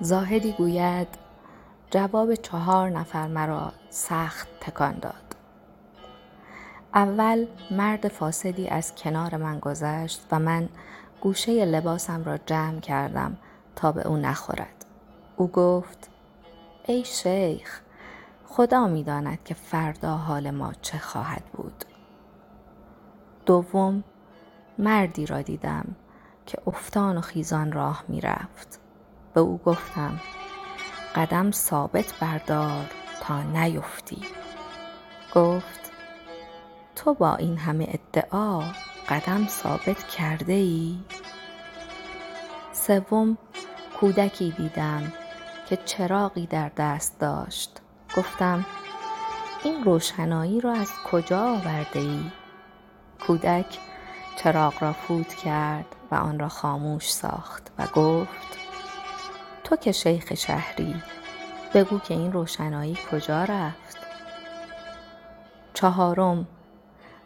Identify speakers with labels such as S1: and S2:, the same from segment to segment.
S1: زاهدی گوید جواب چهار نفر مرا سخت تکان داد. اول مرد فاسدی از کنار من گذشت و من گوشه لباسم را جمع کردم تا به او نخورد. او گفت ای شیخ خدا می داند که فردا حال ما چه خواهد بود. دوم مردی را دیدم که افتان و خیزان راه می رفت به او گفتم قدم ثابت بردار تا نیفتی گفت تو با این همه ادعا قدم ثابت کرده ای؟ سوم کودکی دیدم که چراغی در دست داشت گفتم این روشنایی را از کجا آورده ای؟ کودک چراغ را فوت کرد و آن را خاموش ساخت و گفت تو که شیخ شهری. بگو که این روشنایی کجا رفت. چهارم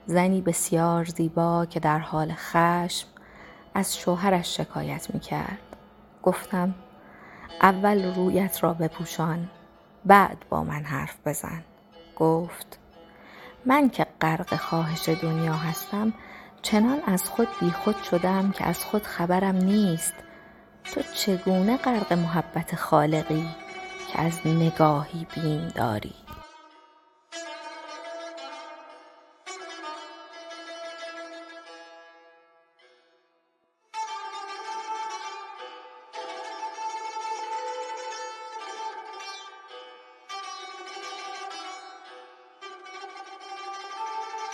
S1: زنی بسیار زیبا که در حال خشم از شوهرش شکایت می کرد گفتم اول رویت را بپوشان بعد با من حرف بزن. گفت من که غرق خواهش دنیا هستم چنان از خود بیخود شدم که از خود خبرم نیست. تو چگونه غرق محبت خالقی که از نگاهی بیم داری